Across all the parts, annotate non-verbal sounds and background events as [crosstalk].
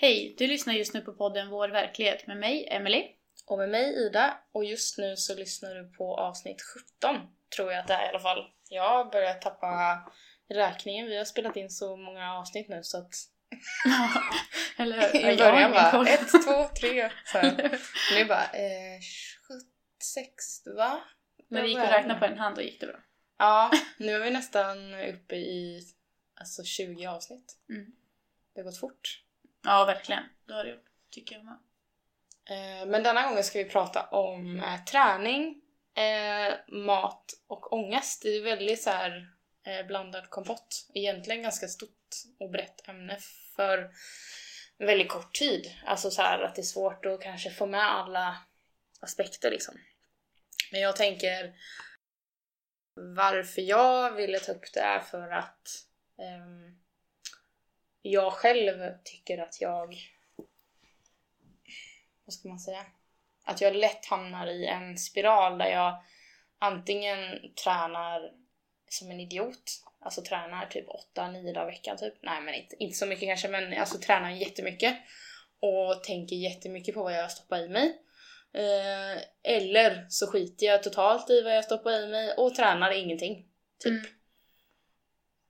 Hej! Du lyssnar just nu på podden Vår verklighet med mig, Emily. Och med mig Ida. Och just nu så lyssnar du på avsnitt 17. Tror jag att det är i alla fall. Jag har börjat tappa räkningen. Vi har spelat in så många avsnitt nu så att... [laughs] Eller? I början bara ett, två, tre. Så. [laughs] Nu bara eh, 76, va? Men det gick att räkna på en hand och gick det bra. Ja, [laughs] nu är vi nästan uppe i alltså 20 avsnitt. Mm. Det har gått fort. Ja, verkligen. Det har det gjort. Tycker jag med. Eh, men denna gången ska vi prata om eh, träning, eh, mat och ångest. Det är väldigt så här blandad kompott. Egentligen ganska stort och brett ämne för en väldigt kort tid. Alltså så här att det är svårt att kanske få med alla aspekter liksom. Men jag tänker varför jag ville ta upp det är för att ehm, jag själv tycker att jag vad ska man säga? Att jag lätt hamnar i en spiral där jag antingen tränar som en idiot, alltså tränar typ 8-9 dagar i veckan typ. Nej men inte, inte så mycket kanske men alltså tränar jättemycket och tänker jättemycket på vad jag stoppar i mig. Eh, eller så skiter jag totalt i vad jag stoppar i mig och tränar ingenting. Typ. Mm.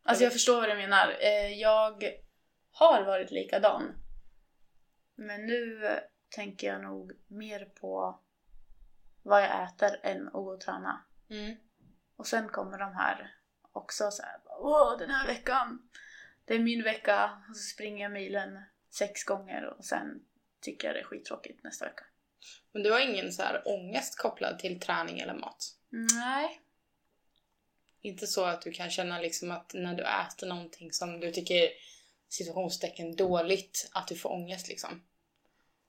Alltså jag förstår vad du menar. Eh, Jag har varit likadan. Men nu tänker jag nog mer på vad jag äter än att gå och träna. Mm. Och sen kommer de här också så här, Åh, den här veckan! Det är min vecka. Och så springer jag milen sex gånger och sen tycker jag det är skittråkigt nästa vecka. Men du har ingen så här ångest kopplad till träning eller mat? Nej. Inte så att du kan känna liksom att när du äter någonting som du tycker situationstecken dåligt, att du får ångest liksom.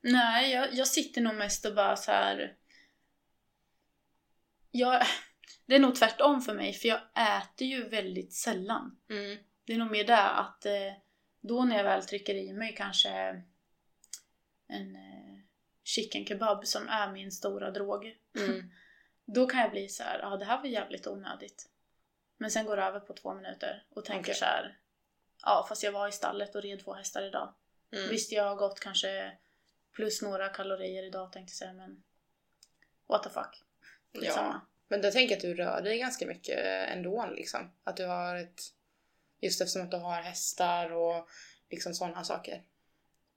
Nej, jag, jag sitter nog mest och bara så här. Jag, det är nog tvärtom för mig, för jag äter ju väldigt sällan. Mm. Det är nog mer det att eh, då när jag väl trycker i mig kanske en eh, chicken kebab som är min stora drog. Mm. [laughs] Då kan jag bli så här, ja det här var jävligt onödigt. Men sen går det över på två minuter och tänker Okej. så här, ja fast jag var i stallet och red två hästar idag. Mm. Visst, jag har gått kanske plus några kalorier idag tänkte jag säga, men what the fuck. Skitsamma. Ja. Men jag tänker att du rör dig ganska mycket ändå liksom. Att du har ett... Just eftersom att du har hästar och liksom sådana saker.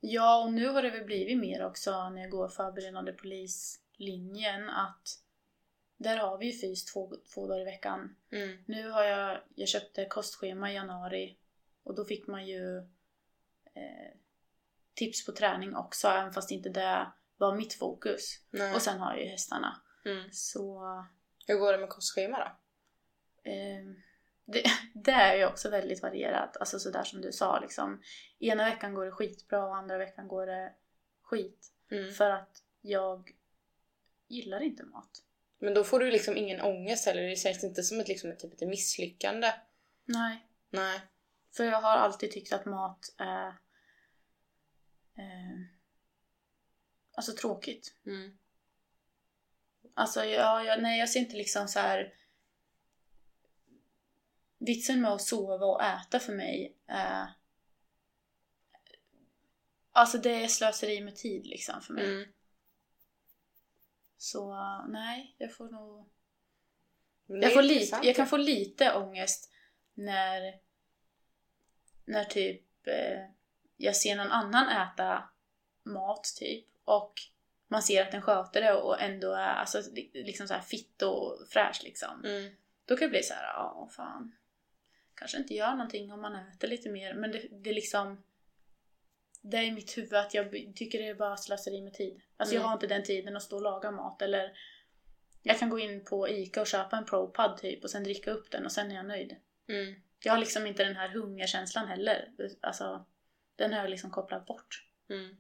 Ja, och nu har det väl blivit mer också när jag går förberedande polislinjen att där har vi ju fys två, två dagar i veckan. Mm. Nu har jag, jag köpte kostschema i januari och då fick man ju eh, tips på träning också, även fast inte det var mitt fokus. Nej. Och sen har jag ju hästarna. Mm. Så Hur går det med kostschema då? Eh, det, [laughs] det är ju också väldigt varierat. Alltså sådär som du sa liksom. Ena veckan går det skitbra och andra veckan går det skit. Mm. För att jag gillar inte mat. Men då får du liksom ingen ångest heller. Det känns inte som ett, liksom ett, typ ett misslyckande. Nej. Nej. För jag har alltid tyckt att mat är eh, alltså tråkigt. Mm. Alltså jag, jag, nej jag ser inte liksom så här. Vitsen med att sova och äta för mig är... Alltså det är slöseri med tid liksom för mig. Mm. Så nej, jag får nog... Jag, får lite, jag kan få lite ångest när... När typ eh, jag ser någon annan äta mat typ och man ser att den sköter det och ändå är alltså, li- liksom så här fitt och fräsch liksom. Mm. Då kan det bli så här, ja fan. Kanske inte gör någonting om man äter lite mer men det, det är liksom det är i mitt huvud att jag tycker det är bara slöseri med tid. Alltså jag Mm. har inte den tiden att stå och laga mat eller jag kan gå in på ICA och köpa en ProPud typ och sen dricka upp den och sen är jag nöjd. Mm. Jag har liksom inte den här hungerkänslan heller. Alltså, den har jag liksom kopplat bort. Mm.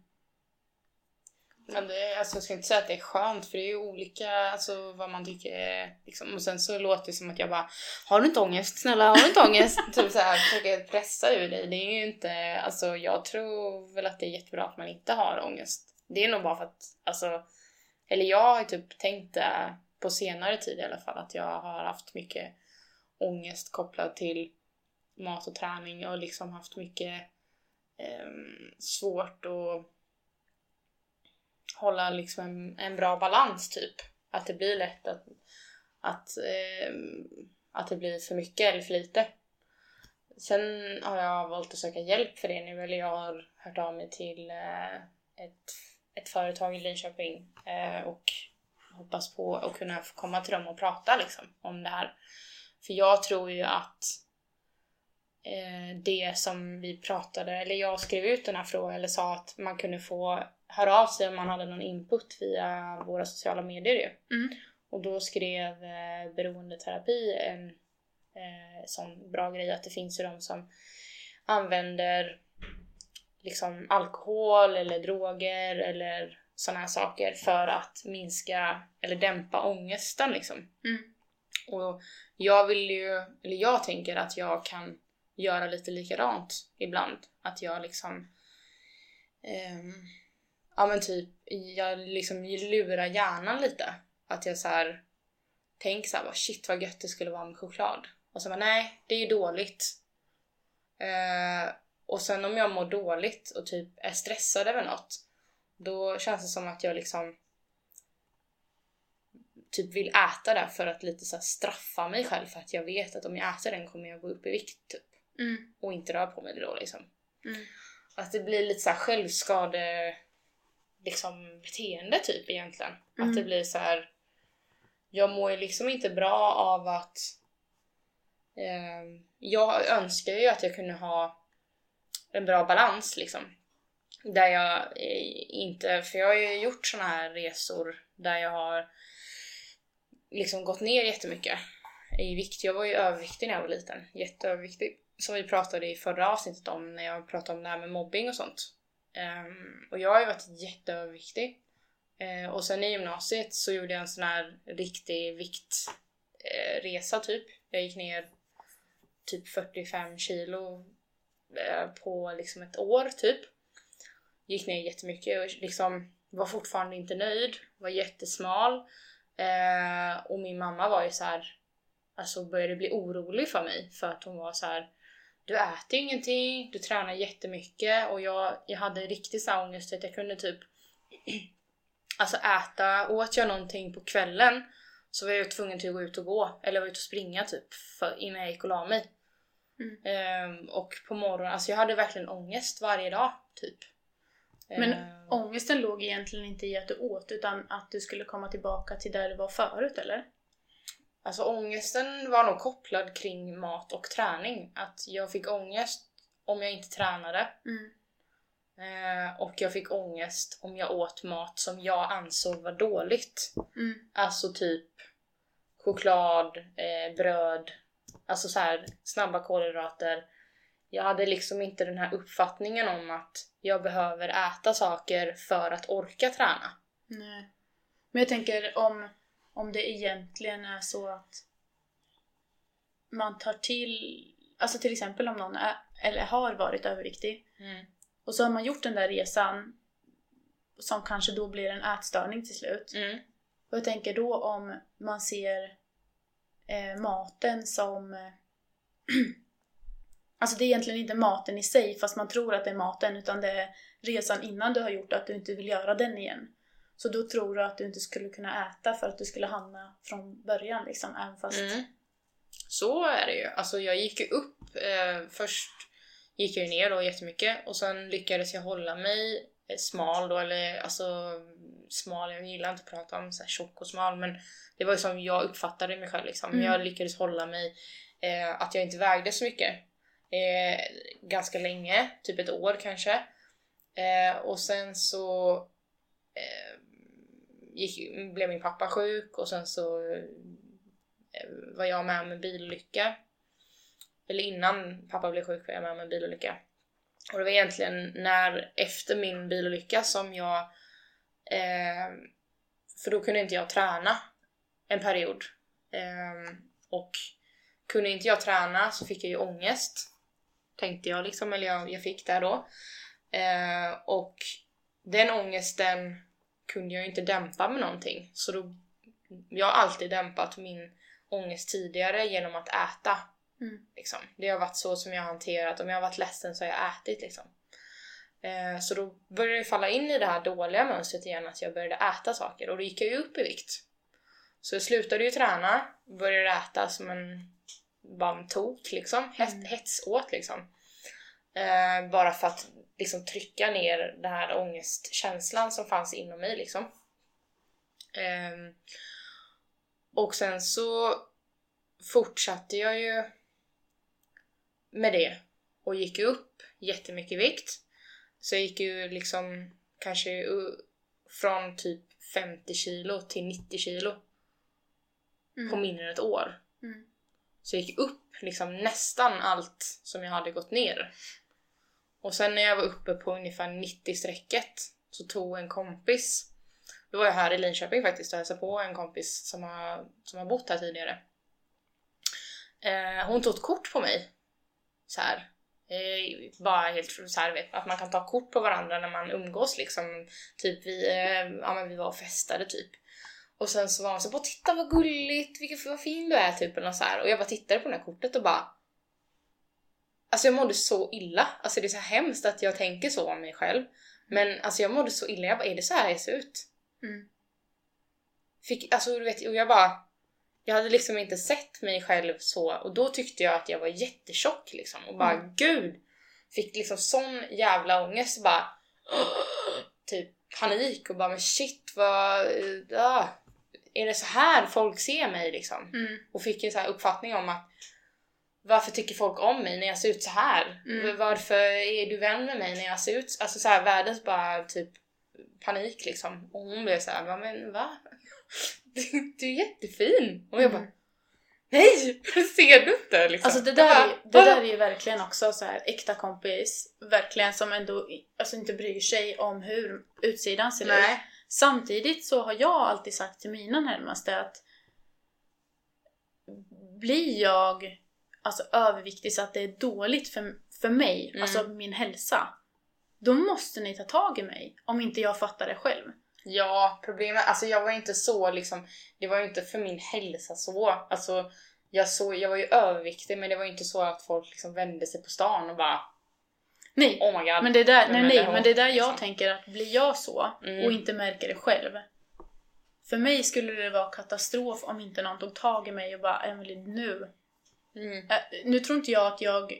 Men det, är- alltså, jag ska inte säga att det är skönt för det är ju olika alltså, vad man tycker är, liksom. Och sen så låter det som att jag bara Har du inte ångest? Snälla har du inte ångest? [laughs] typ så här, försöker pressa ur dig. Det är ju inte, alltså jag tror väl att det är jättebra att man inte har ångest. Det är nog bara för att, alltså Eller jag har ju typ tänkt det på senare tid i alla fall att jag har haft mycket ångest kopplad till mat och träning och liksom haft mycket eh, svårt att hålla liksom en, en bra balans typ. Att det blir lätt att, att, eh, att det blir för mycket eller för lite. Sen har jag valt att söka hjälp för det nu, eller jag har hört av mig till eh, ett, ett företag i Linköping eh, och hoppas på att kunna få komma till dem och prata liksom, om det här. För jag tror ju att det som vi pratade, eller jag skrev ut den här frågan eller sa att man kunde få höra av sig om man hade någon input via våra sociala medier ju. Mm. Och då skrev eh, beroendeterapi en eh, sån bra grej att det finns ju de som använder liksom alkohol eller droger eller såna här saker för att minska eller dämpa ångesten liksom. Mm. Och jag vill ju, eller jag tänker att jag kan göra lite likadant ibland. Att jag liksom ehm, ja men typ, jag liksom lurar hjärnan lite. Att jag så här tänk så här, bara, shit vad gött det skulle vara med choklad. Och så bara nej, det är ju dåligt. Eh, och sen om jag mår dåligt och typ är stressad över något, då känns det som att jag liksom typ vill äta det för att lite så här straffa mig själv för att jag vet att om jag äter den kommer jag gå upp i vikt typ. Mm. Och inte röra på mig då liksom. Mm. Att det blir lite så här självskade liksom beteende typ egentligen. Mm. Att det blir så här. Jag mår ju liksom inte bra av att ehm, jag önskar ju att jag kunde ha en bra balans liksom. Där jag eh, inte, för jag har ju gjort såna här resor där jag har liksom gått ner jättemycket i vikt. Jag var ju överviktig när jag var liten, jätteöverviktig. Som vi pratade i förra avsnittet om när jag pratade om det här med mobbing och sånt. Um, och jag har ju varit jätteöverviktig. Uh, och sen i gymnasiet så gjorde jag en sån här riktig viktresa eh, uh, typ. Jag gick ner typ 45 kilo uh, på liksom ett år typ. Gick ner jättemycket och liksom var fortfarande inte nöjd. Var jättesmal. Ehm, och min mamma var ju så här, alltså började bli orolig för mig för att hon var så här. Du äter ingenting, du tränar jättemycket och jag, jag hade riktigt så här ångest att jag kunde typ [clears throat] Alltså äta, åt jag någonting på kvällen så var jag tvungen till att gå ut och gå eller var ute och springa typ för, innan jag gick och la mig. Mm. Ehm, och på morgonen, alltså jag hade verkligen ångest varje dag typ. Men Ehm, ångesten låg egentligen inte i att du åt utan att du skulle komma tillbaka till där du var förut eller? Alltså ångesten var nog kopplad kring mat och träning. Att jag fick ångest om jag inte tränade. Mm. Eh, och jag fick ångest om jag åt mat som jag ansåg var dåligt. Mm. Alltså typ choklad, eh, bröd, alltså så här snabba kolhydrater. Jag hade liksom inte den här uppfattningen om att jag behöver äta saker för att orka träna. Nej. Men jag tänker om, om det egentligen är så att man tar till, alltså till exempel om någon är, eller har varit överviktig och så har man gjort den där resan som kanske då blir en ätstörning till slut. Mm. Och jag tänker då om man ser eh, maten som... Eh, [clears throat] alltså det är egentligen inte maten i sig fast man tror att det är maten utan det är resan innan du har gjort att du inte vill göra den igen. Så då tror du att du inte skulle kunna äta för att du skulle hamna från början liksom även fast... Mm. Så är det ju. Alltså jag gick ju upp. Eh, först gick jag ner då jättemycket och sen lyckades jag hålla mig eh, smal då eller alltså smal, jag gillar inte att prata om så här tjock och smal men det var ju som jag uppfattade mig själv liksom. Mm. Jag lyckades hålla mig, eh, att jag inte vägde så mycket. Eh, ganska länge, typ ett år kanske. Eh, och sen så eh, gick, blev min pappa sjuk och sen så eh, var jag med om en bilolycka. Eller innan pappa blev sjuk var jag med om en bilolycka. Och det var egentligen när, efter min bilolycka som jag... Eh, för då kunde inte jag träna en period. Eh, och kunde inte jag träna så fick jag ju ångest. Tänkte jag liksom, eller jag, jag fick det då. Eh, och den ångesten kunde jag inte dämpa med någonting. Så då, jag har alltid dämpat min ångest tidigare genom att äta. Mm. Liksom. Det har varit så som jag har hanterat. Om jag har varit ledsen så har jag ätit liksom. Eh, så då började jag falla in i det här dåliga mönstret igen att jag började äta saker och då gick jag ju upp i vikt. Så jag slutade ju träna, började äta som en bara en tok liksom, Hets, Mm. hetsåt liksom. Eh, bara för att liksom trycka ner den här ångestkänslan som fanns inom mig liksom. Ehm, och sen så fortsatte jag ju med det och gick upp jättemycket vikt. Så jag gick ju liksom kanske från typ 50 kilo till 90 kilo Mm. på mindre än ett år. Mm. Så jag gick upp liksom nästan allt som jag hade gått ner. Och sen när jag var uppe på ungefär 90-strecket så tog en kompis, då var jag här i Linköping faktiskt och hälsade på en kompis som har, som har bott här tidigare. Eh, hon tog ett kort på mig. Så här. Eh, bara helt så här, vet, att man kan ta kort på varandra när man umgås liksom. Typ vi, eh, ja men vi var och festade typ. Och sen så var hon så bara titta vad gulligt, vilken, vad fin du är typ eller så här. Och jag bara tittade på det här kortet och bara Alltså jag mådde så illa. Alltså det är så hemskt att jag tänker så om mig själv. Men alltså jag mådde så illa, jag bara är det så här jag ser ut? Mm. Fick, alltså du vet, och jag bara jag hade liksom inte sett mig själv så och då tyckte jag att jag var jättetjock liksom och bara Mm. gud! Fick liksom sån jävla ångest bara [gasps] typ panik och bara men shit vad, ah, är det så här folk ser mig liksom? Mm. Och fick en så här uppfattning om att varför tycker folk om mig när jag ser ut så här? Mm. Varför är du vän med mig när jag ser ut Alltså så här världens bara typ panik liksom. Och hon blev så här, "Va, men va? Du, [laughs] du är jättefin! Och jag bara, Mm. nej! [laughs] Ser du inte? Liksom. Alltså det där, bara, är, det där är ju verkligen också så här äkta kompis, verkligen som ändå alltså inte bryr sig om hur utsidan ser ut. Nej. Samtidigt så har jag alltid sagt till mina närmaste att blir jag alltså, överviktig så att det är dåligt för, för mig, Mm. alltså min hälsa, då måste ni ta tag i mig om inte jag fattar det själv. Ja, problemet, alltså jag var inte så liksom, det var ju inte för min hälsa så. Alltså jag, så, jag var ju överviktig men det var ju inte så att folk liksom vände sig på stan och bara Nej, Oh my god. men det är där, nej, nej, det men det är där jag Liksom. tänker att blir jag så Mm. och inte märker det själv. För mig skulle det vara katastrof om inte någon tog tag i mig och bara Emily nu. Mm. Äh, nu tror inte jag att jag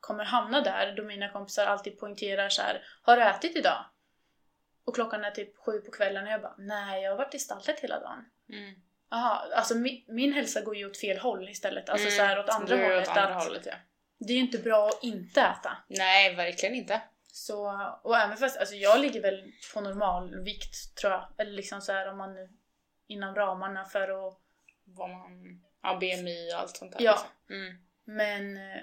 kommer hamna där då mina kompisar alltid poängterar så här. Har du ätit idag? Och klockan är typ sju på kvällen och jag bara nej jag har varit i stallet hela dagen. Mm. Aha, alltså min, min hälsa går ju åt fel håll istället. Alltså så här åt andra hållet. Åt andra att hållet ja. Det är ju inte bra att inte äta. Nej, verkligen inte. Så, och även fast, alltså jag ligger väl på normalvikt tror jag. Eller liksom så här om man nu inom ramarna för att... Vad man... Ja, BMI och allt sånt där. Ja. Liksom. Mm. Men eh,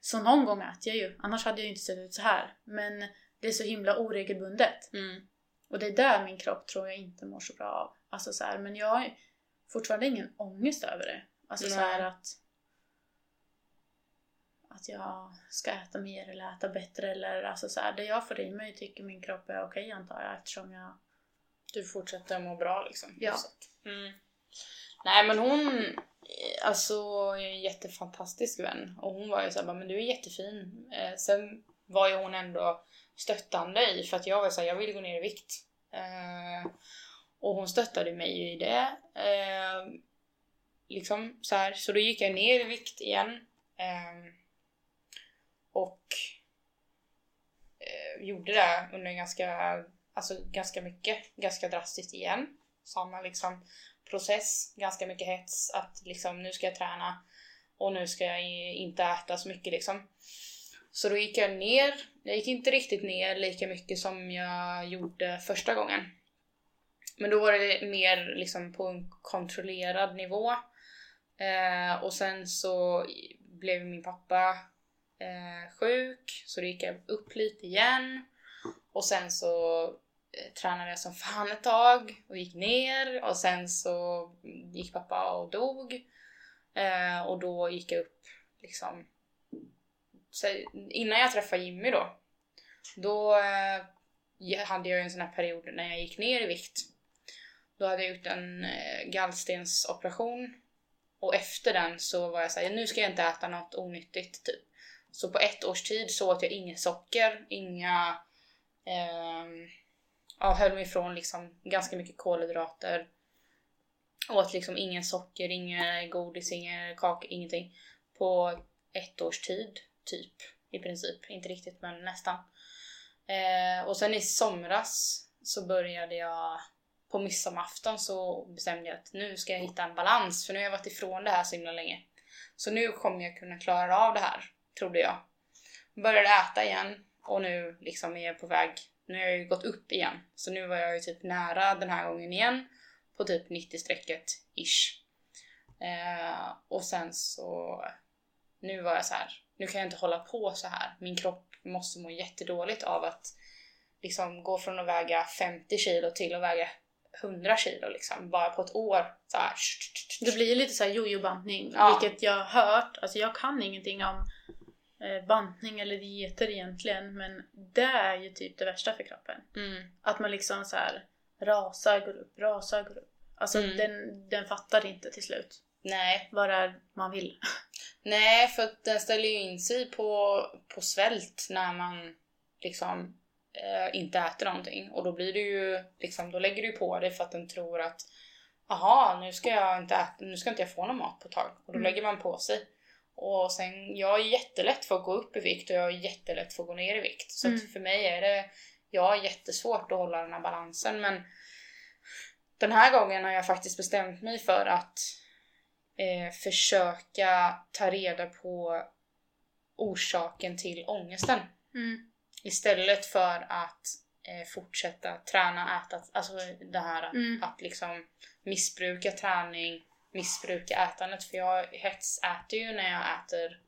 så någon gång äter jag ju. Annars hade jag ju inte sett ut så här. Men det är så himla oregelbundet. Mm. Och det är där min kropp tror jag inte mår så bra av. Alltså så här, men jag har fortfarande ingen ångest över det. Alltså så här Nej. att att jag ska äta mer eller äta bättre eller alltså så här, det jag får i mig tycker min kropp är okej antar jag eftersom jag Du fortsätter må bra liksom. Ja. Mm. Nej men hon, eh, alltså är en jättefantastisk vän. Och hon var ju såhär, men du är jättefin. Eh, sen var ju hon ändå stöttande i, för att jag var såhär, jag vill gå ner i vikt. Eh, och hon stöttade mig ju i det. Eh, liksom så här. Så då gick jag ner i vikt igen. Eh, och eh, gjorde det under ganska, alltså ganska mycket, ganska drastiskt igen. Samma liksom process, ganska mycket hets att liksom nu ska jag träna och nu ska jag inte äta så mycket liksom. Så då gick jag ner, jag gick inte riktigt ner lika mycket som jag gjorde första gången. Men då var det mer liksom på en kontrollerad nivå. Eh, och sen så blev min pappa eh, sjuk, så då gick jag upp lite igen. Och sen så Eh, tränade jag som fan ett tag och gick ner och sen så gick pappa och dog. Eh, och då gick jag upp liksom så innan jag träffade Jimmy då, då eh, hade jag en sån här period när jag gick ner i vikt. Då hade jag gjort en eh, gallstensoperation och efter den så var jag såhär, nu ska jag inte äta något onyttigt typ. Så på ett års tid så åt jag inget socker, inga Eh, ja, höll mig ifrån liksom ganska mycket kolhydrater. Åt liksom ingen socker, inget godis, inga kakor, ingenting. På ett års tid, typ. I princip. Inte riktigt, men nästan. Eh, och sen i somras så började jag på midsommarafton så bestämde jag att nu ska jag hitta en balans för nu har jag varit ifrån det här så himla länge. Så nu kommer jag kunna klara av det här, trodde jag. Började äta igen och nu liksom är jag på väg, nu har jag ju gått upp igen. Så nu var jag ju typ nära den här gången igen på typ 90-strecket ish. Eh, och sen så, nu var jag så här, nu kan jag inte hålla på så här. Min kropp måste må jättedåligt av att liksom gå från att väga 50 kilo till att väga 100 kilo liksom, bara på ett år. Så här. Det blir lite så här jojo-bantning, Ja. vilket jag har hört. Alltså jag kan ingenting om bantning eller dieter egentligen, men det är ju typ det värsta för kroppen. Mm. Att man liksom så här rasar, går upp, rasar, går upp. Alltså Mm. den, den fattar inte till slut Nej, vad det är man vill. [laughs] Nej, för den ställer ju in sig på, på svält när man liksom eh, inte äter någonting. Och då blir det ju liksom, då lägger du på det för att den tror att Jaha, nu ska jag inte äta, nu ska inte jag få någon mat på ett tag. Och då Mm. lägger man på sig. Och sen, jag är jättelätt för att gå upp i vikt och jag är jättelätt för att gå ner i vikt. Så Mm. för mig är det, jag har jättesvårt att hålla den här balansen men den här gången har jag faktiskt bestämt mig för att eh, försöka ta reda på orsaken till ångesten. Mm. Istället för att eh, fortsätta träna, äta, alltså det här Mm. att liksom missbruka träning, missbruka ätandet. För jag hetsäter ju när jag äter.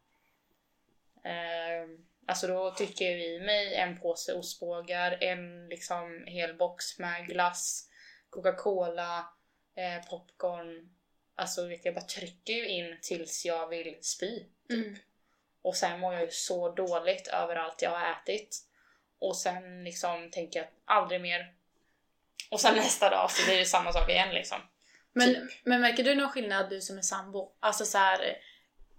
Eh, alltså då tycker jag i mig en påse ostbågar, en liksom hel box med glass, Coca-Cola, eh, popcorn. Alltså vet jag bara trycker ju in tills jag vill spy. Mm. Och sen mår jag ju så dåligt över allt jag har ätit. Och sen liksom tänker jag aldrig mer. Och sen nästa dag så blir det samma sak igen liksom. Men, Typ. men märker du någon skillnad du som är sambo? Alltså så här,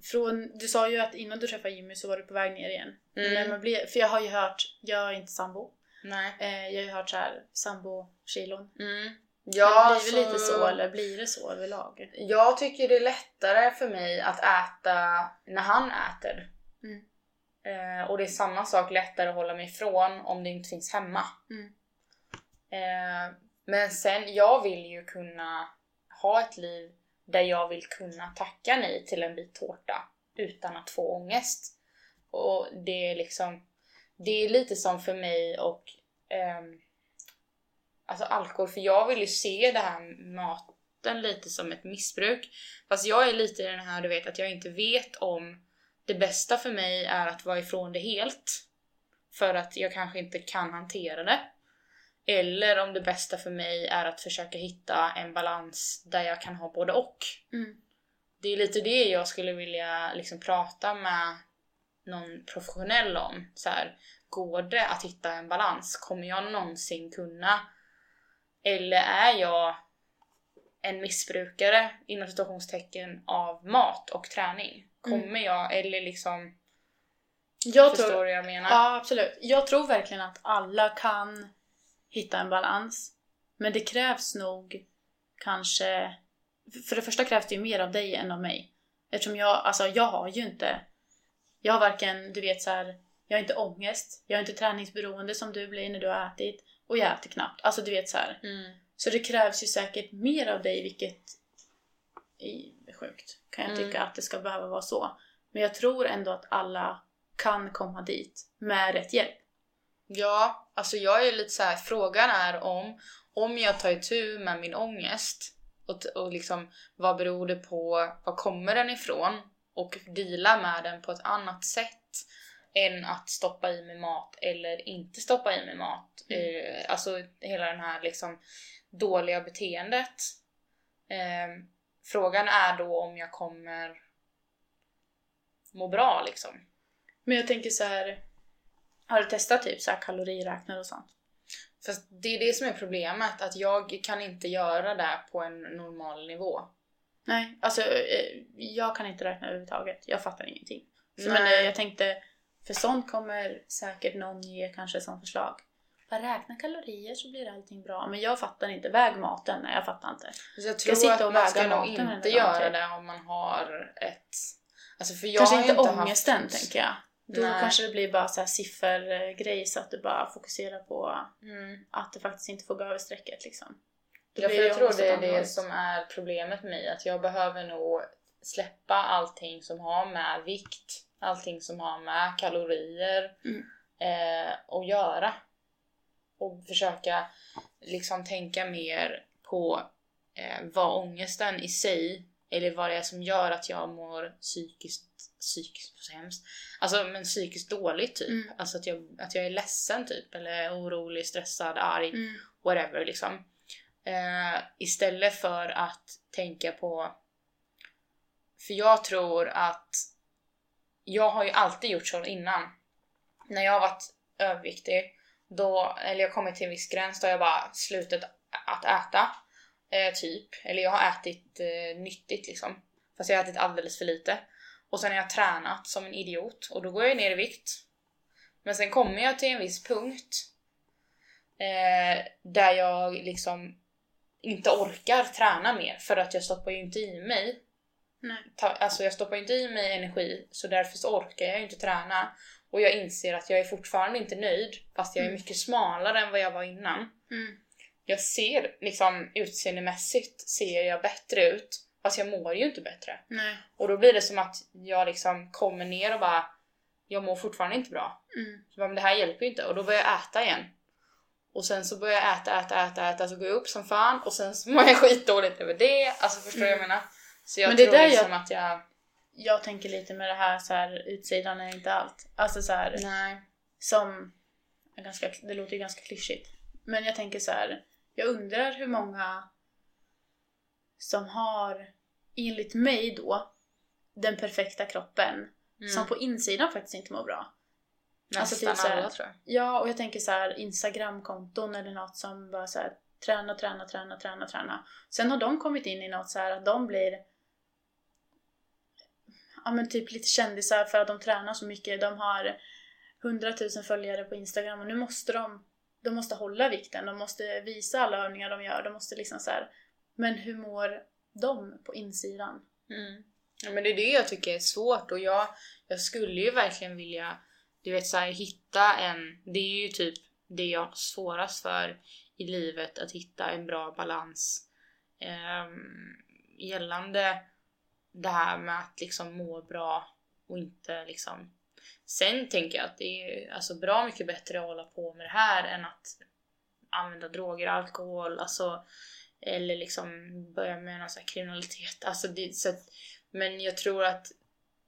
från, du sa ju att innan du träffade Jimmy så var du på väg ner igen. Mm. När man blir, för jag har ju hört, jag är inte sambo, Nej. eh, jag har ju hört så här sambo-kilon. Mm. Ja, blir det lite så eller blir det så överlag? Jag tycker det är lättare för mig att äta när han äter. Mm. Eh, och det är samma sak lättare att hålla mig ifrån om det inte finns hemma. Mm. Eh, men sen, jag vill ju kunna ha ett liv där jag vill kunna tacka nej till en bit tårta utan att få ångest. Och det är liksom, det är lite som för mig och um, alltså alkohol, för jag vill ju se det här maten lite som ett missbruk. Fast jag är lite i den här, du vet, att jag inte vet om det bästa för mig är att vara ifrån det helt. För att jag kanske inte kan hantera det. Eller om det bästa för mig är att försöka hitta en balans där jag kan ha både och. Mm. Det är lite det jag skulle vilja liksom prata med någon professionell om. Så här, går det att hitta en balans? Kommer jag någonsin kunna? Eller är jag en missbrukare inom citationstecken av mat och träning? Kommer Mm. jag, eller liksom, Jag förstår tror, du vad jag menar? ja absolut. Jag tror verkligen att alla kan hitta en balans. Men det krävs nog kanske... För det första krävs det ju mer av dig än av mig. Eftersom jag, alltså jag har ju inte... Jag har varken, du vet så här, jag har inte ångest, jag har inte träningsberoende som du blir när du har ätit och jag äter knappt. Alltså du vet så. Mm. Så det krävs ju säkert mer av dig, vilket är sjukt. Kan jag Mm. tycka att det ska behöva vara så. Men jag tror ändå att alla kan komma dit med rätt hjälp. Ja, alltså jag är lite så här. frågan är om, om jag tar itu med min ångest och, och liksom vad beror det på, var kommer den ifrån? Och deala med den på ett annat sätt än att stoppa i mig mat eller inte stoppa i mig mat. Mm. Eh, alltså hela den här liksom dåliga beteendet. Eh, frågan är då om jag kommer må bra liksom. Men jag tänker så här. Har du testat typ så här kaloriräknare och sånt? Fast det är det som är problemet, att jag kan inte göra det på en normal nivå. Nej, alltså eh, jag kan inte räkna överhuvudtaget. Jag fattar ingenting. Så, men eh, jag tänkte, för sånt kommer säkert någon ge kanske som förslag. bara räkna kalorier så blir allting bra. Men jag fattar inte. Väg maten. Nej, jag fattar inte. Så jag Ska jag tror sitta att man ska nog inte göra det om man har ett... Alltså för jag kanske inte ångesten, haft... tänker jag. Då Nej. kanske det blir bara så här siffergrej så att du bara fokuserar på Mm. att det faktiskt inte får gå över strecket liksom. Då Ja, för jag tror det är det hållet. som är problemet med mig. Att jag behöver nog släppa allting som har med vikt, allting som har med kalorier Mm. eh, att göra. Och försöka liksom tänka mer på eh, vad ångesten i sig, eller vad det är som gör att jag mår psykiskt, psykiskt, så hemskt. Alltså men psykiskt dåligt typ. Mm. Alltså att jag, att jag är ledsen typ, eller orolig, stressad, arg Mm. whatever liksom. Eh, istället för att tänka på... För jag tror att... Jag har ju alltid gjort så innan. När jag har varit överviktig, då, eller jag kommit till en viss gräns, då har jag bara slutat att äta. Eh, typ. Eller jag har ätit eh, nyttigt liksom. Fast jag har ätit alldeles för lite. Och sen har jag tränat som en idiot och då går jag ner i vikt. Men sen kommer jag till en viss punkt eh, där jag liksom inte orkar träna mer för att jag stoppar ju inte i mig Nej. ta, alltså jag stoppar ju inte i mig energi så därför så orkar jag inte träna och jag inser att jag är fortfarande inte nöjd fast jag är Mm. mycket smalare än vad jag var innan. Mm. Jag ser liksom utseendemässigt ser jag bättre ut fast jag mår ju inte bättre. Nej. Och då blir det som att jag liksom kommer ner och bara jag mår fortfarande inte bra. Mm. Så bara, men det här hjälper ju inte och då börjar jag äta igen. Och sen så börjar jag äta, äta, äta, äta så går jag upp som fan och sen så [laughs] mår jag skitdåligt över det. Alltså förstår du vad jag menar? Så jag Men det tror där liksom jag- att jag... Jag tänker lite med det här så här utsidan är inte allt. Alltså så här, Nej. som är ganska, det låter ju ganska klyschigt. Men jag tänker så här, jag undrar hur många som har, enligt mig då, den perfekta kroppen Mm. som på insidan faktiskt inte mår bra. alltså Nästan typ så här- alla tror jag. Ja, och jag tänker så här Instagramkonton eller något som bara så här träna, träna, träna, träna, träna. Sen har de kommit in i något så här att de blir ja men typ lite kändisar för att de tränar så mycket. De har hundratusen följare på Instagram och nu måste de de måste hålla vikten, de måste visa alla övningar de gör, de måste liksom så här. Men hur mår de på insidan? Mm. Ja, men det är det jag tycker är svårt och jag, jag skulle ju verkligen vilja du vet så här, hitta en, det är ju typ det jag har svårast för i livet, att hitta en bra balans eh, gällande det här med att liksom må bra och inte liksom Sen tänker jag att det är alltså bra mycket bättre att hålla på med det här än att använda droger, alkohol, alltså eller liksom börja med någon sån här kriminalitet. Alltså det, så att, men jag tror att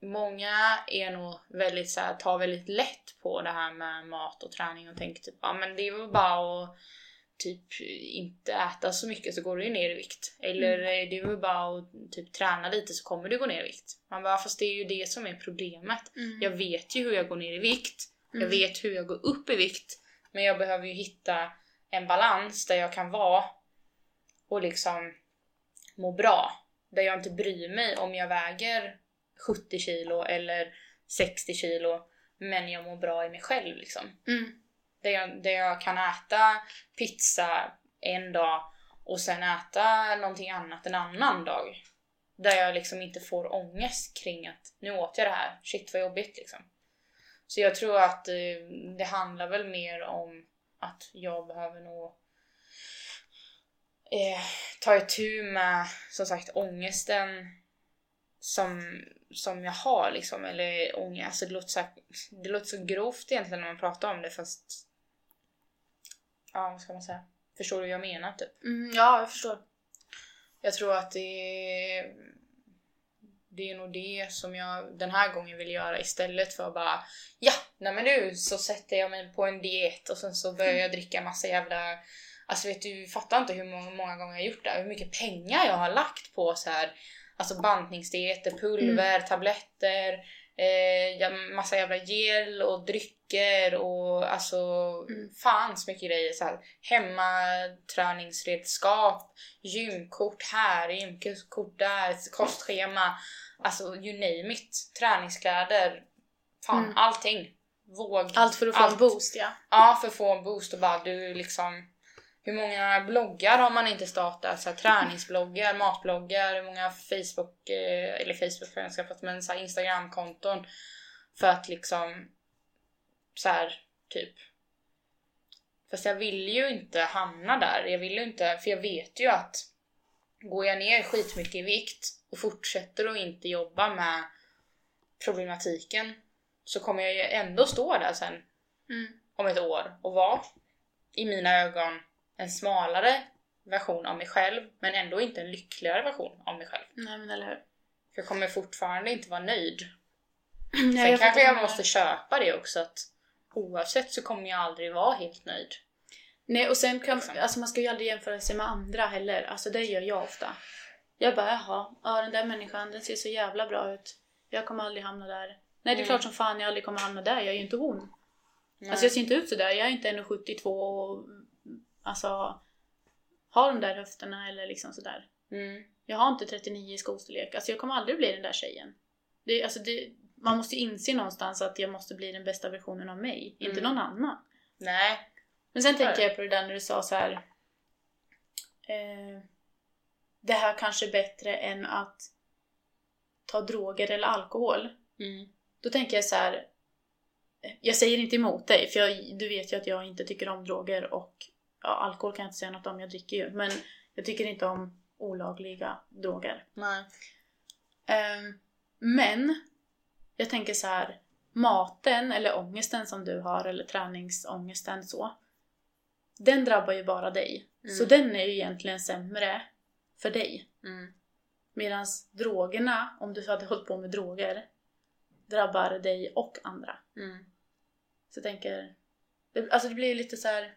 många är nog väldigt så här, tar väldigt lätt på det här med mat och träning och tänker typ ja men det är väl bara att typ inte äta så mycket så går du ju ner i vikt. Eller eh, det är väl bara att typ träna lite så kommer du gå ner i vikt. Man bara fast det är ju det som är problemet. Jag vet ju hur jag går ner i vikt. Jag Mm. vet hur jag går upp i vikt. Men jag behöver ju hitta en balans där jag kan vara och liksom må bra. Där jag inte bryr mig om jag väger 70 kilo eller 60 kilo. Men jag mår bra i mig själv liksom. Mm. Där jag, där jag kan äta pizza en dag och sen äta någonting annat en annan dag. Där jag liksom inte får ångest kring att nu åt jag det här, shit vad jobbigt liksom. Så jag tror att eh, det handlar väl mer om att jag behöver nog eh, ta itu med som sagt ångesten som, som jag har liksom. Eller ångest, alltså det låter, så här, det låter så grovt egentligen när man pratar om det fast ja vad ska man säga? Förstår du vad jag menar typ? Mm, ja, jag förstår. Jag tror att det är, det är nog det som jag den här gången vill göra istället för att bara ja, nej men nu så sätter jag mig på en diet och sen så börjar jag dricka massa jävla Alltså vet du, fattar inte hur många, många gånger jag har gjort det, hur mycket pengar jag har lagt på så här Alltså bantningsdieter, pulver, tabletter, eh, massa jävla gel och drycker och alltså Mm. fan så mycket grejer. Så här, hemmaträningsredskap, gymkort här, gymkort där, kostschema. Alltså you name it. Träningskläder. Fan Mm. allting. våg... Allt för att få en Allt. boost ja. Ja, för att få en boost och bara du liksom... Hur många bloggar har man inte startat? Så här, träningsbloggar, matbloggar, hur många Facebook, eh, eller Facebook har jag skaffat, men så här, Instagramkonton. För att liksom så här, typ. Fast jag vill ju inte hamna där. Jag vill ju inte, för jag vet ju att går jag ner skitmycket i vikt och fortsätter att inte jobba med problematiken så kommer jag ju ändå stå där sen Mm. om ett år och vara i mina ögon en smalare version av mig själv men ändå inte en lyckligare version av mig själv. Nej men eller hur. För jag kommer fortfarande inte vara nöjd. [clears throat] Nej, Sen jag kanske jag måste köpa det också att oavsett så kommer jag aldrig vara helt nöjd. Nej och sen kan, Liksom. alltså man ska ju aldrig jämföra sig med andra heller. Alltså det gör jag ofta. Jag bara jaha, ja den där människan den ser så jävla bra ut. Jag kommer aldrig hamna där. Nej det är Mm. klart som fan jag aldrig kommer hamna där, jag är ju inte hon. Nej. Alltså jag ser inte ut sådär, jag är inte 1,72 och alltså har de där höfterna eller liksom sådär. mm. Jag har inte 39 i skostorlek, alltså jag kommer aldrig bli den där tjejen. Det, alltså det, man måste inse någonstans att jag måste bli den bästa versionen av mig, inte Mm. någon annan. Nej. Men sen tänker jag på det där när du sa så här. Eh, det här kanske är bättre än att ta droger eller alkohol. Mm. Då tänker jag så här. eh, Jag säger inte emot dig, för jag, du vet ju att jag inte tycker om droger och ja, alkohol kan jag inte säga något om, jag dricker ju. Men jag tycker inte om olagliga droger. Nej. Ehm, men jag tänker så här. Maten eller ångesten som du har eller träningsångesten så. Den drabbar ju bara dig. Mm. Så den är ju egentligen sämre för dig. Mm. Medan drogerna, om du hade hållit på med droger, drabbar dig och andra. Mm. Så jag tänker, det, alltså det blir ju lite så här.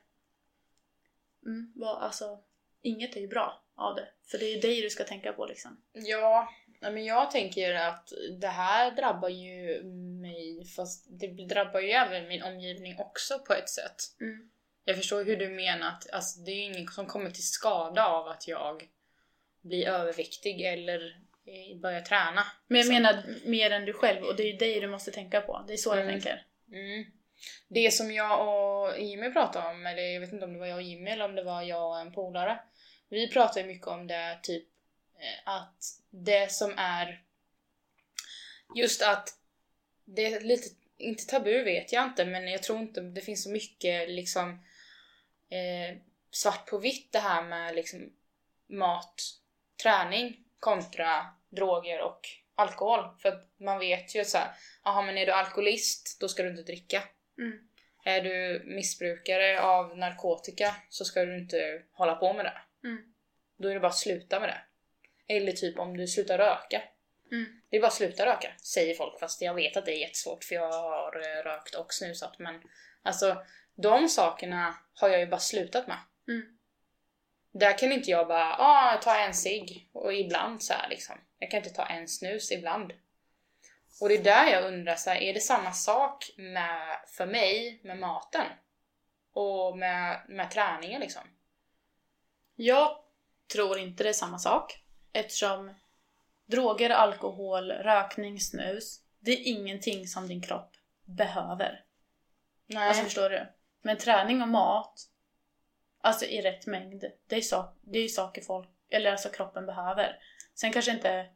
Mm, vad, alltså, inget är ju bra av det. För det är ju dig du ska tänka på liksom. Ja, men jag tänker att det här drabbar ju mig fast det drabbar ju även min omgivning också på ett sätt. Mm. Jag förstår hur du menar att alltså, det är ju ingen som kommer till skada av att jag blir överviktig eller börjar träna. Men jag Så- menar mer än du själv och det är ju dig du måste tänka på. Det är så jag Mm. tänker. Mm. Det som jag och Jimmy pratade om, eller jag vet inte om det var jag och Jimmy eller om det var jag och en polare. Vi pratade ju mycket om det, typ eh, att det som är just att det är lite, inte tabu vet jag inte, men jag tror inte det finns så mycket liksom eh, svart på vitt det här med liksom mat, träning kontra droger och alkohol. För att man vet ju såhär, jaha men är du alkoholist då ska du inte dricka. Mm. Är du missbrukare av narkotika så ska du inte hålla på med det. Mm. Då är det bara att sluta med det. Eller typ om du slutar röka. Mm. Det är bara att sluta röka, säger folk. Fast jag vet att det är jättesvårt för jag har eh, rökt och snusat. Men alltså, de sakerna har jag ju bara slutat med. Mm. Där kan inte jag bara, ah, tar en cigg och ibland så här liksom. Jag kan inte ta en snus ibland. Och det är där jag undrar, så här, är det samma sak med, för mig med maten? Och med, med träningen liksom? Jag tror inte det är samma sak. Eftersom droger, alkohol, rökning, snus. Det är ingenting som din kropp behöver. Nej. Alltså förstår du? Men träning och mat, alltså i rätt mängd, det är, sak, det är ju saker folk, eller alltså kroppen behöver. Sen kanske inte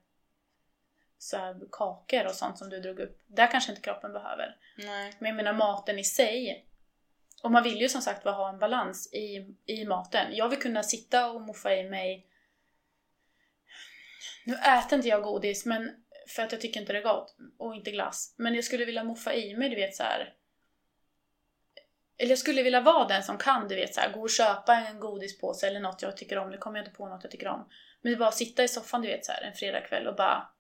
så kakor och sånt som du drog upp, där kanske inte kroppen behöver. Nej. Men jag menar maten i sig. Och man vill ju som sagt bara ha en balans i, i maten. Jag vill kunna sitta och muffa i mig... Nu äter inte jag godis, men för att jag tycker inte det är gott. Och inte glass. Men jag skulle vilja muffa i mig, du vet så här. Eller jag skulle vilja vara den som kan, du vet så här, gå och köpa en godispåse eller något jag tycker om. Nu kommer jag inte på något jag tycker om. Men bara sitta i soffan, du vet så här, en fredagkväll och bara...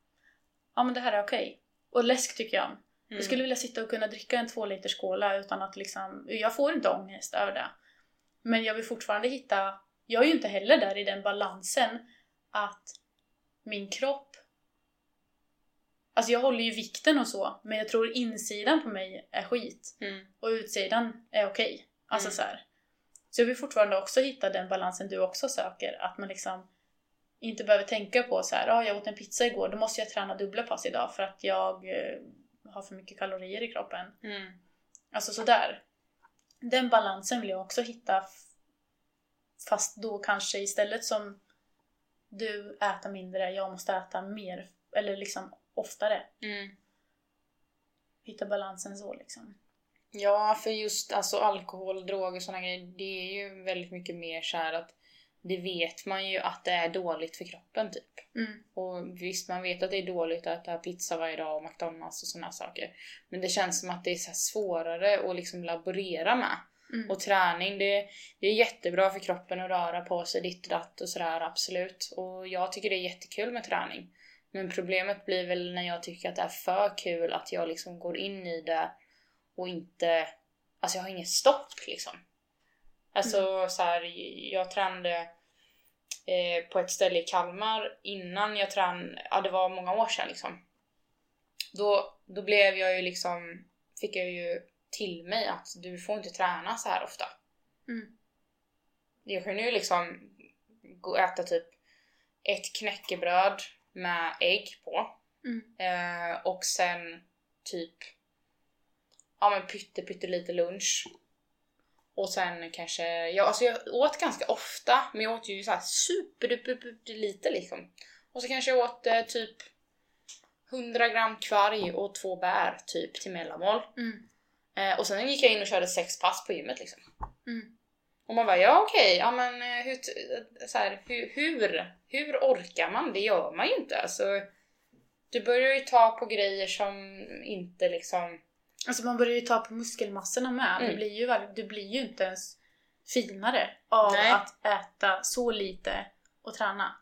Ja men det här är okej. Och läsk tycker jag om. Mm. Jag skulle vilja sitta och kunna dricka en två liters cola utan att liksom, jag får inte ångest över det. Men jag vill fortfarande hitta, jag är ju inte heller där i den balansen att min kropp, alltså jag håller ju vikten och så, men jag tror insidan på mig är skit Mm. och utsidan är okej. Alltså Mm. så här. Så jag vill fortfarande också hitta den balansen du också söker, att man liksom inte behöver tänka på så här, ah, jag åt en pizza igår, då måste jag träna dubbla pass idag för att jag eh, har för mycket kalorier i kroppen. Mm. Alltså sådär. Den balansen vill jag också hitta. Fast då kanske istället som du äter mindre, jag måste äta mer. Eller liksom oftare. Mm. Hitta balansen så liksom. Ja, för just alltså alkohol, droger och sådana grejer, det är ju väldigt mycket mer så här att det vet man ju att det är dåligt för kroppen typ. Mm. Och visst, man vet att det är dåligt att äta pizza varje dag och McDonalds och sådana saker. Men det känns som att det är så svårare att liksom laborera med. Mm. Och träning, det, det är jättebra för kroppen att röra på sig ditt och datt och sådär, absolut. Och jag tycker det är jättekul med träning. Men problemet blir väl när jag tycker att det är för kul att jag liksom går in i det och inte... Alltså jag har inget stopp liksom. Alltså så här, jag tränade eh, på ett ställe i Kalmar innan jag tränade, ja det var många år sedan liksom. Då, då blev jag ju liksom, fick jag ju till mig att du får inte träna så här ofta. Mm. Jag kunde ju liksom gå och äta typ ett knäckebröd med ägg på. Mm. Eh, och sen typ ja men pytte pyttelite lunch. Och sen kanske, ja alltså jag åt ganska ofta men jag åt ju såhär superduper lite liksom. Och så kanske jag åt eh, typ 100 gram kvarg och två bär typ till mellanmål. Mm. Eh, och sen gick jag in och körde sex pass på gymmet liksom. Mm. Och man bara ja okej, ja men eh, hur, t- så här, hur, hur, hur orkar man? Det gör man ju inte. Alltså, du börjar ju ta på grejer som inte liksom... Alltså man börjar ju ta på muskelmassorna med. Mm. Det blir ju, du blir ju inte ens finare av Nej. att äta så lite och träna.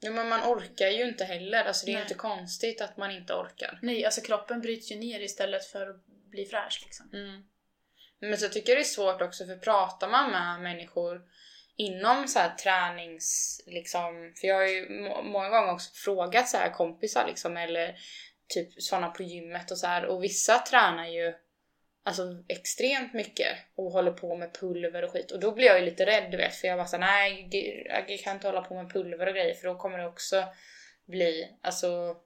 Ja, men man orkar ju inte heller. Alltså, det är ju Nej. inte konstigt att man inte orkar. Nej, alltså kroppen bryts ju ner istället för att bli fräsch liksom. Mm. Men så jag tycker det är svårt också för pratar man med människor inom så här tränings... Liksom, för jag har ju må- många gånger också frågat så här kompisar liksom eller typ sådana på gymmet och så här och vissa tränar ju alltså extremt mycket och håller på med pulver och skit och då blir jag ju lite rädd du vet för jag bara såhär nej jag kan inte hålla på med pulver och grejer för då kommer det också bli alltså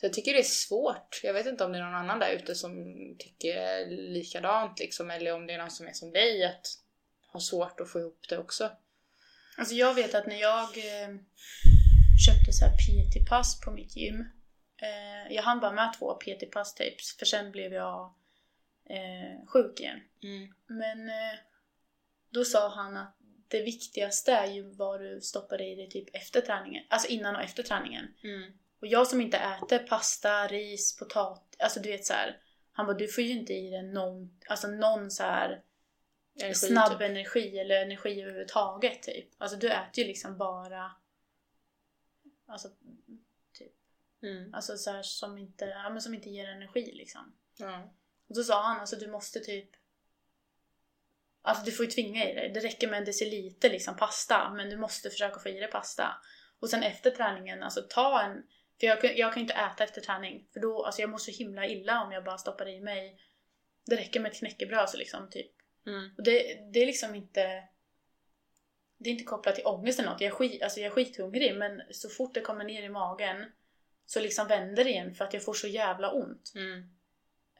så jag tycker det är svårt. Jag vet inte om det är någon annan där ute som tycker likadant liksom eller om det är någon som är som dig att ha svårt att få ihop det också. Alltså jag vet att när jag eh, köpte så här PT-pass på mitt gym. Eh, jag hann bara med två PT-pass typ, för sen blev jag eh, sjuk igen. Mm. Men eh, då sa han att det viktigaste är ju vad du stoppar i dig typ efter träningen. Alltså innan och efter träningen. Mm. Och jag som inte äter pasta, ris, potatis, alltså du vet så här. Han bara, du får ju inte i dig någon, alltså någon så här Energi, snabb typ. energi eller energi överhuvudtaget typ. Alltså du äter ju liksom bara Alltså, Mm. alltså så här, som, inte, ja, men som inte ger energi liksom. Ja. Och då sa han alltså du måste typ Alltså du får ju tvinga i dig. Det räcker med en deciliter liksom pasta men du måste försöka få i dig pasta. Och sen efter träningen, alltså ta en För jag, kan- jag kan ju inte äta efter träning för då, alltså jag mår så himla illa om jag bara stoppar i mig Det räcker med ett knäckebröd så liksom typ. Mm. Och det, det är liksom inte Det är inte kopplat till ångest eller något. Jag är, skit, alltså jag är skithungrig men så fort det kommer ner i magen så liksom vänder det igen för att jag får så jävla ont. Mm.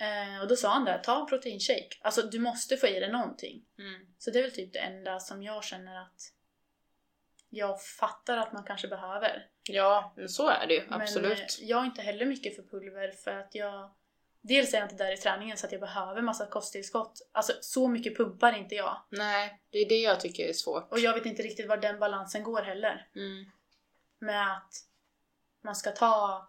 Eh, och då sa han där, ta en proteinshake. Alltså du måste få i dig någonting. Mm. Så det är väl typ det enda som jag känner att jag fattar att man kanske behöver. Ja, men så är det ju. Men Absolut. eh, jag är inte heller mycket för pulver för att jag Dels är jag inte där i träningen så att jag behöver massa kosttillskott. Alltså så mycket pumpar inte jag. Nej, det är det jag tycker är svårt. Och jag vet inte riktigt var den balansen går heller. Mm. Med att man ska ta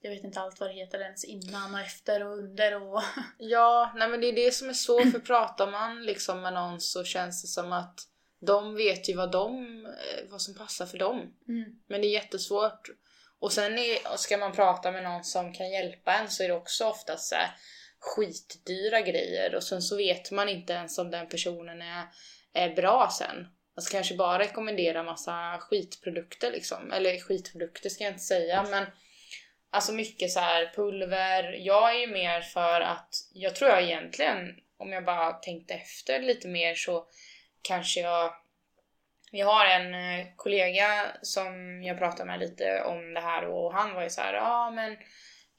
jag vet inte allt vad det heter ens innan och efter och under och... [laughs] Ja, nej men det är det som är svårt för pratar man liksom med någon så känns det som att de vet ju vad de, eh, vad som passar för dem. Mm. Men det är jättesvårt. Och sen är, ska man prata med någon som kan hjälpa en så är det också oftast så här skitdyra grejer och sen så vet man inte ens om den personen är, är bra sen. Alltså kanske bara rekommendera massa skitprodukter liksom. Eller skitprodukter ska jag inte säga men Alltså mycket så här pulver. Jag är ju mer för att jag tror jag egentligen om jag bara tänkte efter lite mer så kanske jag jag har en eh, kollega som jag pratade med lite om det här och han var ju så här, ja men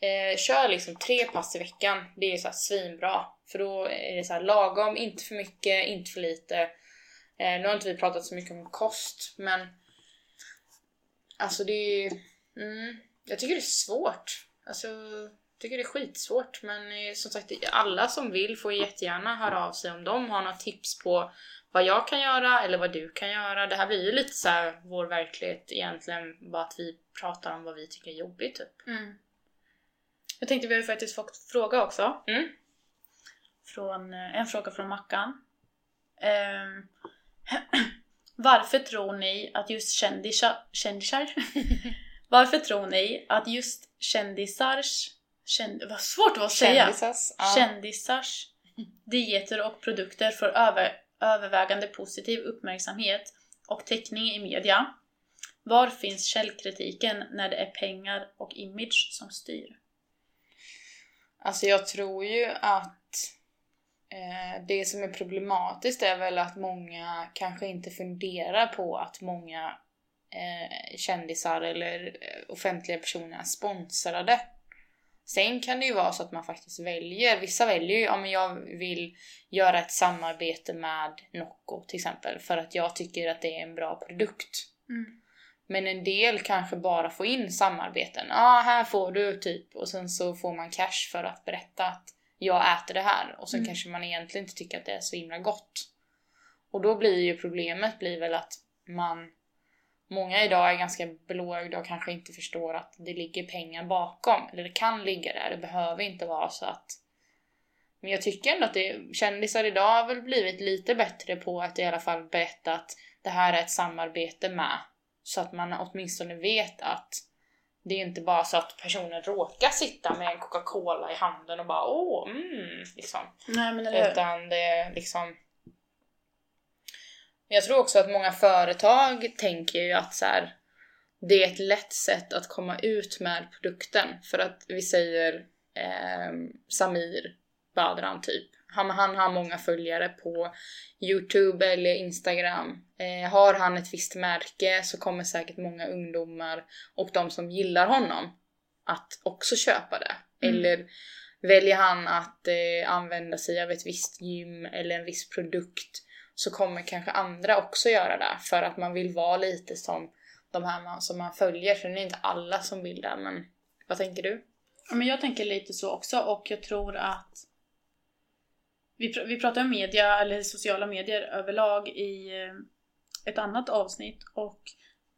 Eh, kör liksom tre pass i veckan. Det är så här svinbra. För då är det så här lagom, inte för mycket, inte för lite. Eh, nu har inte vi pratat så mycket om kost, men alltså det är mm, Jag tycker det är svårt. Alltså, jag tycker det är skitsvårt. Men eh, som sagt, alla som vill får jättegärna höra av sig om de har några tips på vad jag kan göra eller vad du kan göra. Det här blir ju lite så här vår verklighet egentligen, bara att vi pratar om vad vi tycker är jobbigt typ. Mm. Jag tänkte vi har ju faktiskt fått fråga också. Mm. Från, eh, en fråga från Mackan. Ehm, varför tror ni att just kändisar... Kändisar? [laughs] varför tror ni att just kändisars... Känd, vad svårt det var att säga! Kändisars, ja. Kändisars dieter och produkter får över, övervägande positiv uppmärksamhet och täckning i media. Var finns källkritiken när det är pengar och image som styr? Alltså jag tror ju att det som är problematiskt är väl att många kanske inte funderar på att många eh, kändisar eller eh, offentliga personer är sponsrade. Sen kan det ju vara så att man faktiskt väljer, vissa väljer ju, ja men jag vill göra ett samarbete med Nocco till exempel för att jag tycker att det är en bra produkt. Mm. Men en del kanske bara får in samarbeten. Ja, ah, här får du typ. Och sen så får man cash för att berätta att jag äter det här. Och sen Mm. kanske man egentligen inte tycker att det är så himla gott. Och då blir ju problemet blir väl att man Många idag är ganska blåögda och kanske inte förstår att det ligger pengar bakom. Eller det kan ligga där, det behöver inte vara så att... Men jag tycker ändå att det, kändisar idag har väl blivit lite bättre på att i alla fall berätta att det här är ett samarbete med. Så att man åtminstone vet att det är inte bara så att personen råkar sitta med en Coca-Cola i handen och bara åh, mm, liksom. Nej men eller? Utan det är liksom... Jag tror också att många företag tänker ju att så här, det är ett lätt sätt att komma ut med produkten. För att vi säger eh, Samir Badran typ. Han, han har många följare på Youtube eller Instagram. Eh, har han ett visst märke så kommer säkert många ungdomar och de som gillar honom att också köpa det. Mm. Eller väljer han att eh, använda sig av ett visst gym eller en viss produkt så kommer kanske andra också göra det för att man vill vara lite som de här man, som man följer. Det är inte alla som vill det men vad tänker du? Ja, men jag tänker lite så också och jag tror att vi, pr- vi pratar om media eller sociala medier överlag i eh, ett annat avsnitt och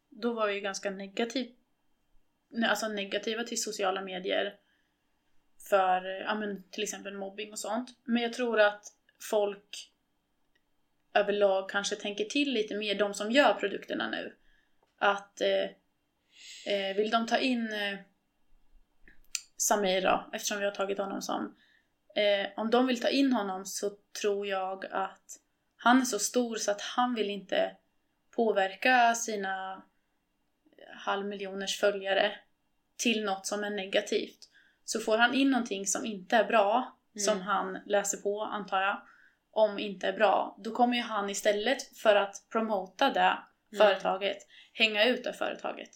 då var vi ju ganska negativ, alltså negativa till sociala medier för eh, ja, men till exempel mobbing och sånt. Men jag tror att folk överlag kanske tänker till lite mer, de som gör produkterna nu. Att eh, eh, vill de ta in eh, Samir då, eftersom vi har tagit honom som. Eh, om de vill ta in honom så tror jag att han är så stor så att han vill inte påverka sina halvmiljoners följare till något som är negativt. Så får han in någonting som inte är bra, Mm. som han läser på antar jag, om inte är bra, då kommer ju han istället för att promota det företaget, hänga ut det företaget.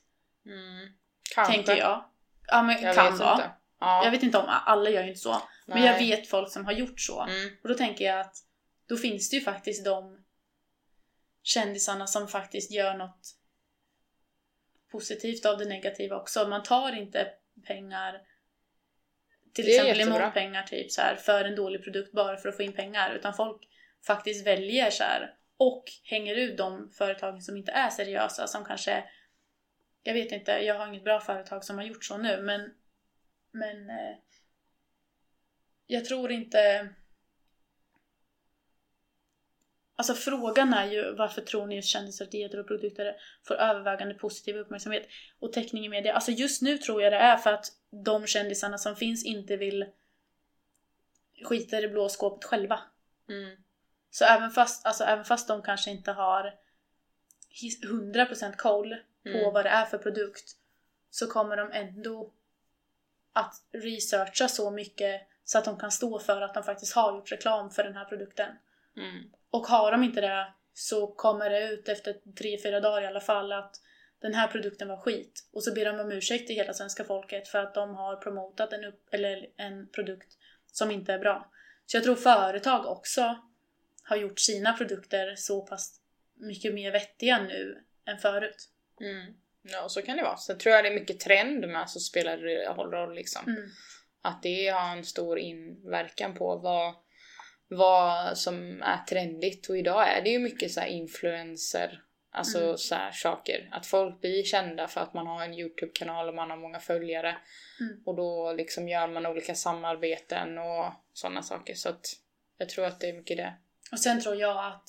Mm. Kanske. Tänker jag. Ja men Jag kan vara. inte. Ja. Jag vet inte om alla gör ju inte så. Men Nej. jag vet folk som har gjort så. Mm. Och då tänker jag att då finns det ju faktiskt de kändisarna som faktiskt gör något positivt av det negativa också. Man tar inte pengar till exempel emot pengar typ så här, för en dålig produkt bara för att få in pengar. Utan folk faktiskt väljer så här och hänger ut de företagen som inte är seriösa som kanske jag vet inte, jag har inget bra företag som har gjort så nu men men eh, jag tror inte Alltså frågan är ju varför tror ni just kändisar, dieter och produkter får övervägande positiv uppmärksamhet och täckning i media? Alltså just nu tror jag det är för att de kändisarna som finns inte vill skita i det blå skåpet själva. Mm. Så även fast, alltså, även fast de kanske inte har his- 100% koll på Mm. vad det är för produkt så kommer de ändå att researcha så mycket så att de kan stå för att de faktiskt har gjort reklam för den här produkten. Mm. Och har de inte det så kommer det ut efter tre fyra dagar i alla fall att den här produkten var skit. Och så ber de om ursäkt till hela svenska folket för att de har promotat en, upp, eller en produkt som inte är bra. Så jag tror företag också har gjort sina produkter så pass mycket mer vettiga nu än förut. Mm. Ja, så kan det vara. Sen tror jag det är mycket trend med som spelar roll liksom. Mm. Att det har en stor inverkan på vad, vad som är trendigt. Och idag är det ju mycket så här influencer, alltså Mm. så här saker. Att folk blir kända för att man har en YouTube-kanal och man har många följare. Mm. Och då liksom gör man olika samarbeten och sådana saker. Så att jag tror att det är mycket det. Och sen tror jag att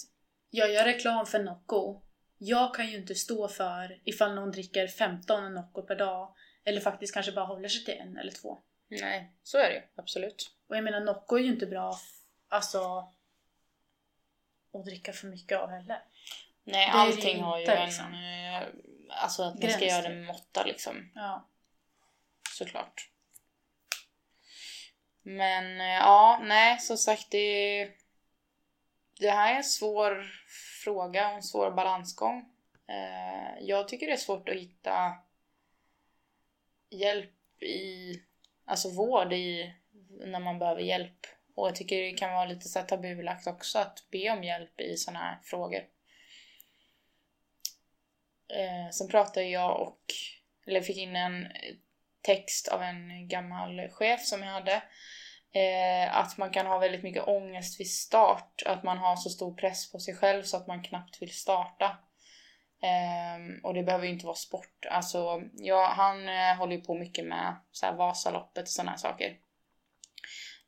jag gör reklam för Nocco. Jag kan ju inte stå för ifall någon dricker 15 Nocco per dag eller faktiskt kanske bara håller sig till en eller två. Nej, så är det ju. Absolut. Och jag menar Nocco är ju inte bra alltså att dricka för mycket av heller. Nej, Det allting har ju en... liksom. eh, Alltså att man ska göra det med måtta liksom. Ja. Såklart. Men eh, ja, nej som sagt det... Det här är en svår fråga och en svår balansgång. Eh, Jag tycker det är svårt att hitta hjälp i... Alltså vård i... När man behöver hjälp. Och jag tycker det kan vara lite så tabulagt också att be om hjälp i sådana här frågor. Eh, sen pratade jag och, eller fick in en text av en gammal chef som jag hade. Eh, att man kan ha väldigt mycket ångest vid start. Att man har så stor press på sig själv så att man knappt vill starta. Eh, och det behöver ju inte vara sport. Alltså, ja, han eh, håller ju på mycket med så här, Vasaloppet och sådana här saker.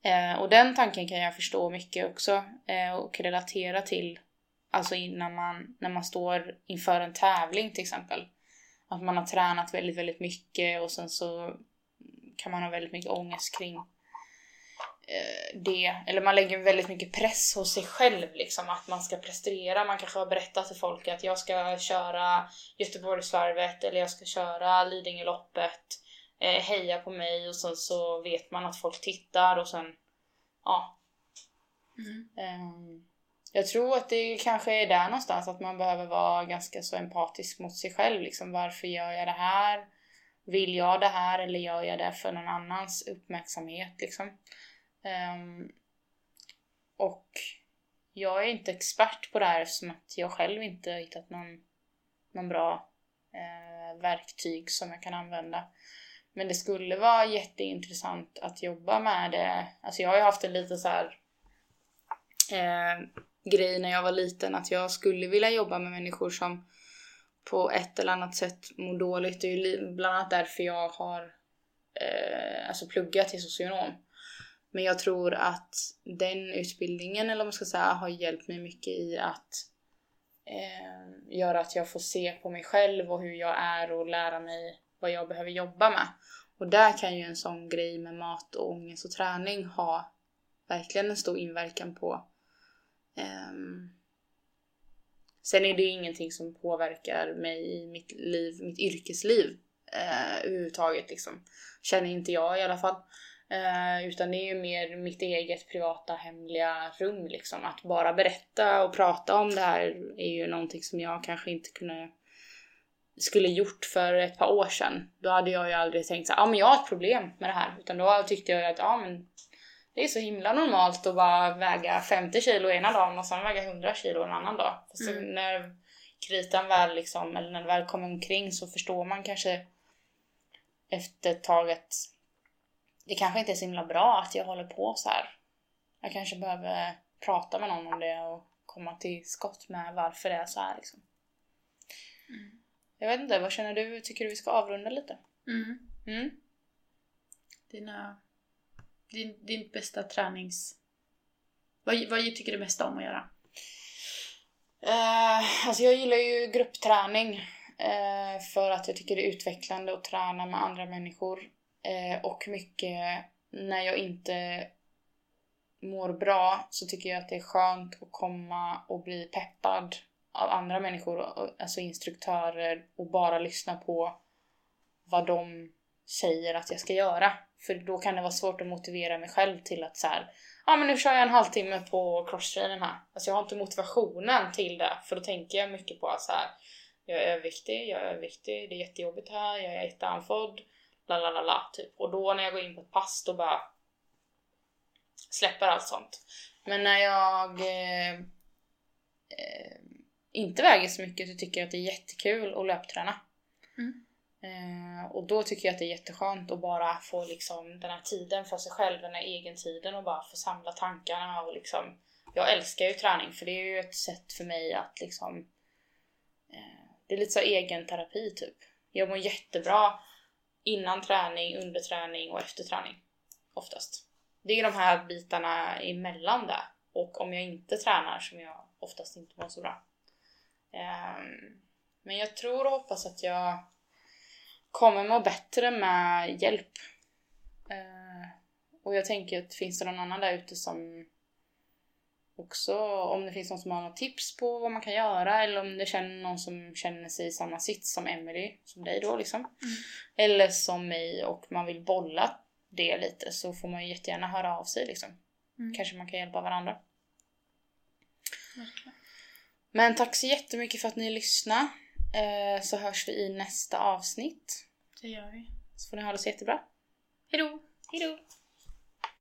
Eh, och den tanken kan jag förstå mycket också eh, och relatera till. Alltså innan man, när man står inför en tävling till exempel. Att man har tränat väldigt, väldigt mycket och sen så kan man ha väldigt mycket ångest kring det. Eller man lägger väldigt mycket press hos sig själv liksom. Att man ska prestera. Man kanske har berättat till folk att jag ska köra Göteborgsvarvet eller jag ska köra Lidingöloppet. Eh, heja på mig och sen så vet man att folk tittar och sen ja, Mm. Ehm, Jag tror att det kanske är där någonstans att man behöver vara ganska så empatisk mot sig själv. Liksom, varför gör jag det här? Vill jag det här eller gör jag det för någon annans uppmärksamhet? Liksom? Um, och jag är inte expert på det här eftersom att jag själv inte har hittat någon, någon bra eh, verktyg som jag kan använda. Men det skulle vara jätteintressant att jobba med det. Alltså jag har ju haft en liten så här eh, grej när jag var liten att jag skulle vilja jobba med människor som på ett eller annat sätt mår dåligt. Det är ju bland annat därför jag har eh, alltså pluggat till socionom. Men jag tror att den utbildningen, eller om man ska säga, har hjälpt mig mycket i att eh, göra att jag får se på mig själv och hur jag är och lära mig vad jag behöver jobba med. Och där kan ju en sån grej med mat och ångest och träning ha verkligen en stor inverkan på. ehm, sen är det ju ingenting som påverkar mig i mitt liv, mitt yrkesliv eh, överhuvudtaget liksom. Känner inte jag i alla fall. Eh, utan det är ju mer mitt eget privata hemliga rum liksom. Att bara berätta och prata om det här är ju någonting som jag kanske inte kunde skulle gjort för ett par år sedan. Då hade jag ju aldrig tänkt så ja men jag har ett problem med det här. Utan då tyckte jag ju att ja men det är så himla normalt att bara väga 50 kilo ena dagen och sen väga 100 kilo en annan dag. Fast Mm. när kritan väl liksom, eller när det väl kommer omkring så förstår man kanske efter ett tag att det kanske inte är så himla bra att jag håller på så här. Jag kanske behöver prata med någon om det och komma till skott med varför det är så här liksom. Mm. Jag vet inte, vad känner du? Tycker du vi ska avrunda lite? Mm. Mm? Dina, din, din bästa tränings... Vad, vad tycker du mest om att göra? Eh, alltså jag gillar ju gruppträning eh, för att jag tycker det är utvecklande att träna med andra människor. Eh, och mycket när jag inte mår bra så tycker jag att det är skönt att komma och bli peppad av andra människor, alltså instruktörer och bara lyssna på vad de säger att jag ska göra. För då kan det vara svårt att motivera mig själv till att så här, ja men nu kör jag en halvtimme på crosstrainen här. Alltså jag har inte motivationen till det för då tänker jag mycket på att så här, jag är överviktig, jag är överviktig, det är jättejobbigt här, jag är jätteandfådd, la la la la typ. Och då när jag går in på ett pass då bara släpper allt sånt. Men när jag eh, eh, inte väger så mycket så tycker jag att det är jättekul att löpträna. Mm. Eh, och då tycker jag att det är jätteskönt att bara få liksom den här tiden för sig själv, den här egen tiden och bara få samla tankarna och liksom Jag älskar ju träning för det är ju ett sätt för mig att liksom eh, Det är lite så egen terapi typ. Jag mår jättebra innan träning, under träning och efter träning. Oftast. Det är de här bitarna emellan där. Och om jag inte tränar som jag oftast inte mår så bra. Ehm, men jag tror och hoppas att jag kommer må bättre med hjälp. Ehm, och jag tänker att finns det någon annan där ute som också, om det finns någon som har något tips på vad man kan göra eller om det känner någon som känner sig i samma sits som Emily, som dig då liksom. Mm. Eller som mig och man vill bolla det lite så får man ju jättegärna höra av sig liksom. Mm. Kanske man kan hjälpa varandra. Verkligen. Men tack så jättemycket för att ni lyssnade. Eh, så hörs vi i nästa avsnitt. Det gör vi. Så får ni ha det så jättebra. Hejdå! Hejdå!